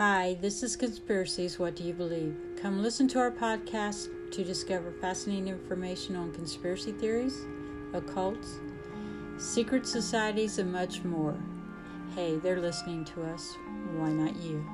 Hi, this is Conspiracies. What do you believe? Come listen to our podcast to discover fascinating information on conspiracy theories, occults, secret societies, and much more. Hey, they're listening to us. Why not you?